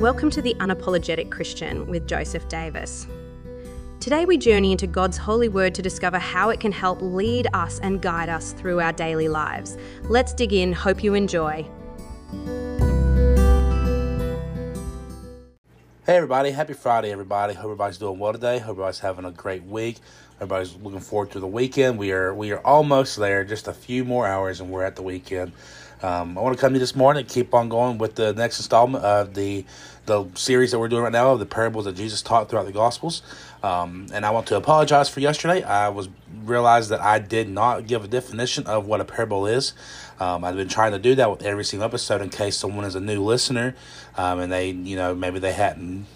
Welcome to The Unapologetic Christian with Joseph Davis. Today we journey into God's holy word to discover how it can help lead us and guide us through our daily lives. Let's dig in. Hope you enjoy. Hey everybody, happy Friday everybody. Hope everybody's doing well today. Hope everybody's having a great week. Everybody's looking forward to the weekend. We are we are almost there, just a few more hours and we're at the weekend. Um, I want to come to you this morning and keep on going with the next installment of the the series that we're doing right now of the parables that Jesus taught throughout the Gospels. Um, and I want to apologize for yesterday. I was realized that I did not give a definition of what a parable is. Um, I've been trying to do that with every single episode in case someone is a new listener um, and they, you know, maybe they hadn't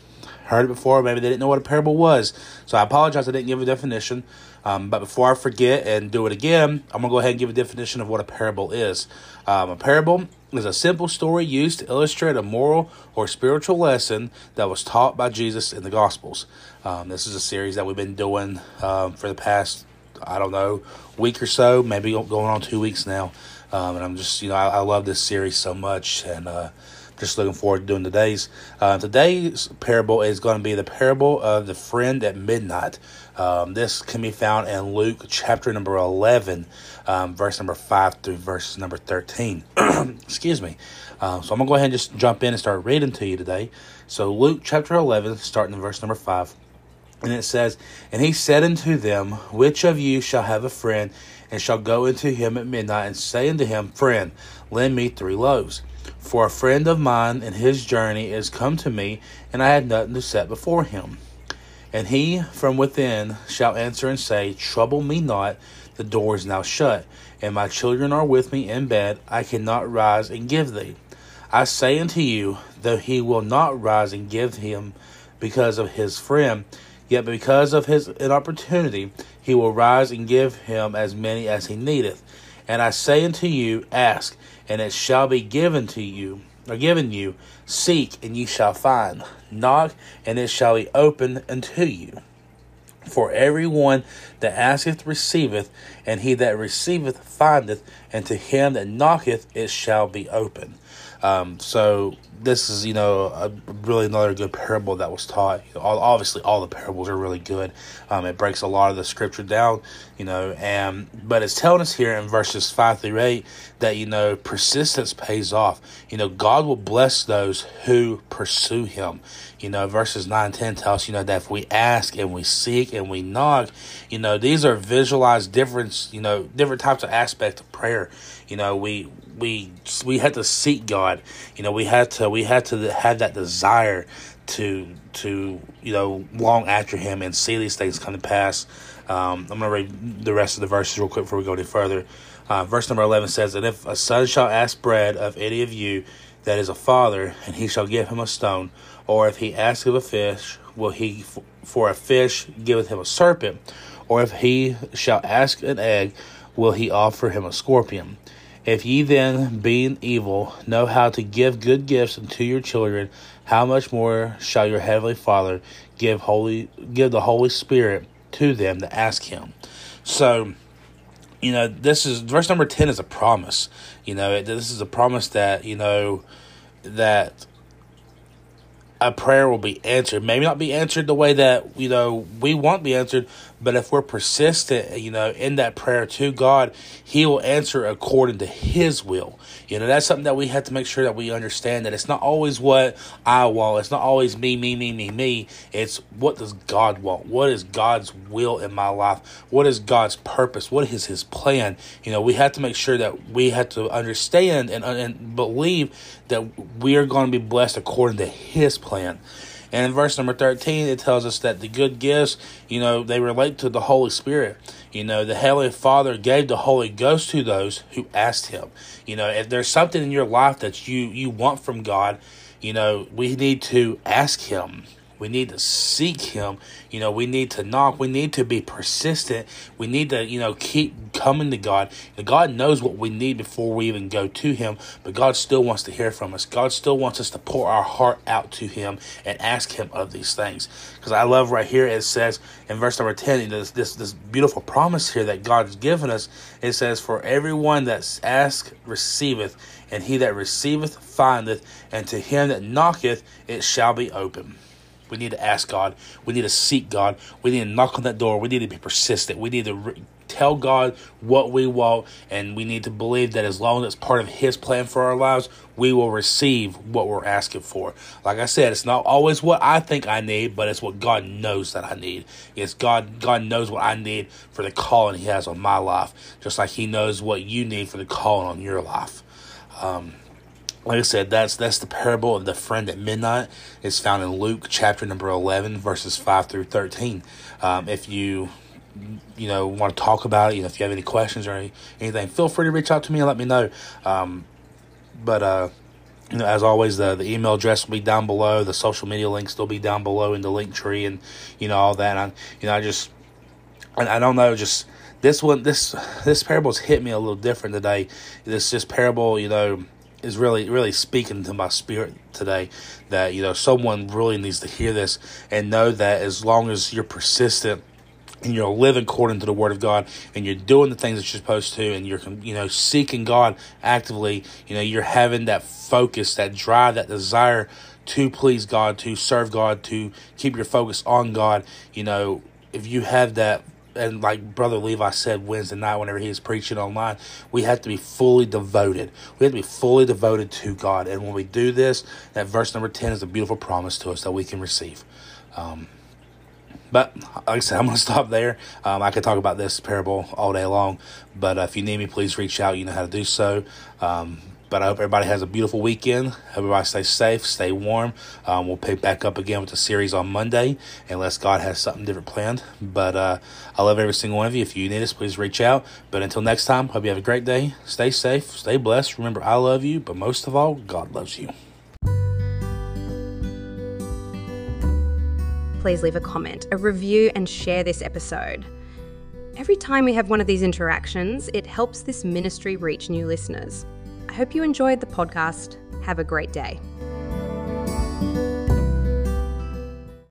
heard it before, maybe they didn't know what a parable was. So I apologize I didn't give a definition. Um, but before I forget and do it again, I'm going to go ahead and give a definition of what a parable is. Um, a parable is a simple story used to illustrate a moral or spiritual lesson that was taught by Jesus in the Gospels. Um, this is a series that we've been doing um, for the past, I don't know, week or so, maybe going on two weeks now. Um, and I'm just, you know, I, I, love this series so much. And, uh, just looking forward to doing today's. Uh, today's parable is going to be the parable of the friend at midnight. Um, this can be found in Luke chapter number 11, um, verse number 5 through verse number 13. Excuse me. Uh, so I'm going to go ahead and just jump in and start reading to you today. So, Luke chapter 11, starting in verse number 5. And it says, And he said unto them, Which of you shall have a friend, and shall go into him at midnight, and say unto him, Friend, lend me three loaves? For a friend of mine in his journey is come to me, and I had nothing to set before him. And he from within shall answer and say, Trouble me not, the door is now shut, and my children are with me in bed, I cannot rise and give thee. I say unto you, though he will not rise and give him because of his friend, yet because of his inopportunity, he will rise and give him as many as he needeth. And I say unto you, Ask, and it shall be given to you or given you. Seek, and ye shall find. Knock, and it shall be opened unto you. For every one that asketh receiveth, and he that receiveth findeth, and to him that knocketh it shall be open. Um, so this is, you know, a, really another good parable that was taught. All, obviously, all the parables are really good. Um, it breaks a lot of the scripture down, you know, and but it's telling us here in verses five through eight that you know persistence pays off. You know, God will bless those who pursue Him. You know, verses nine ten tell us, you know, that if we ask and we seek and we knock, you know, these are visualized different, you know, different types of aspects of prayer. You know, we we we had to seek God. You know, we had to we had to have that desire to to you know long after Him and see these things come to pass. Um, I'm gonna read the rest of the verses real quick before we go any further. Uh, verse number eleven says, "And if a son shall ask bread of any of you that is a father, and he shall give him a stone, or if he ask of a fish, will he for a fish giveth him a serpent, or if he shall ask an egg, will he offer him a scorpion?" If ye then, being evil, know how to give good gifts unto your children, how much more shall your heavenly Father give holy give the Holy Spirit to them that ask him? So, you know, this is verse number ten is a promise. You know, this is a promise that you know that a prayer will be answered. Maybe not be answered the way that you know we want be answered, but if we're persistent, you know, in that prayer to God, He will answer according to His will. You know, that's something that we have to make sure that we understand that it's not always what I want. It's not always me, me, me, me, me. It's what does God want? What is God's will in my life? What is God's purpose? What is His plan? You know, we have to make sure that we have to understand and, and believe that we are going to be blessed according to His plan. And in verse number 13, it tells us that the good gifts, you know, they relate to the Holy Spirit. You know, the Heavenly Father gave the Holy Ghost to those who asked Him. You know, if there's something in your life that you, you want from God, you know, we need to ask Him. We need to seek Him. You know, we need to knock. We need to be persistent. We need to, you know, keep coming to God. God knows what we need before we even go to Him, but God still wants to hear from us. God still wants us to pour our heart out to Him and ask Him of these things. Because I love right here, it says in verse number 10, this, this, this beautiful promise here that God's given us. It says, For everyone that asks receiveth, and he that receiveth findeth, and to him that knocketh it shall be open. We need to ask God. We need to seek God. We need to knock on that door. We need to be persistent. We need to re- tell God what we want, and we need to believe that as long as it's part of His plan for our lives, we will receive what we're asking for. Like I said, it's not always what I think I need, but it's what God knows that I need. It's God. God knows what I need for the calling He has on my life, just like He knows what you need for the calling on your life. Um, like I said, that's that's the parable of the friend at midnight. It's found in Luke chapter number eleven, verses five through thirteen. Um, if you you know want to talk about it, you know, if you have any questions or any, anything, feel free to reach out to me and let me know. Um, but uh, you know, as always, the the email address will be down below. The social media links will be down below in the Linktree, and you know all that. And I, you know, I just I, I don't know, just this one, this this parable's hit me a little different today. This this parable, you know is really really speaking to my spirit today that you know someone really needs to hear this and know that as long as you're persistent and you're living according to the word of God and you're doing the things that you're supposed to and you're you know seeking God actively you know you're having that focus that drive that desire to please God to serve God to keep your focus on God you know if you have that and like Brother Levi said Wednesday night whenever he was preaching online, we have to be fully devoted. We have to be fully devoted to God. And when we do this, that verse number 10 is a beautiful promise to us that we can receive. Um, but like I said, I'm going to stop there. Um, I could talk about this parable all day long. But uh, if you need me, please reach out. You know how to do so. Um, but I hope everybody has a beautiful weekend. Everybody stay safe, stay warm. Um, we'll pick back up again with the series on Monday, unless God has something different planned. But uh, I love every single one of you. If you need us, please reach out. But until next time, hope you have a great day. Stay safe, stay blessed. Remember, I love you, but most of all, God loves you. Please leave a comment, a review, and share this episode. Every time we have one of these interactions, it helps this ministry reach new listeners. I hope you enjoyed the podcast. Have a great day.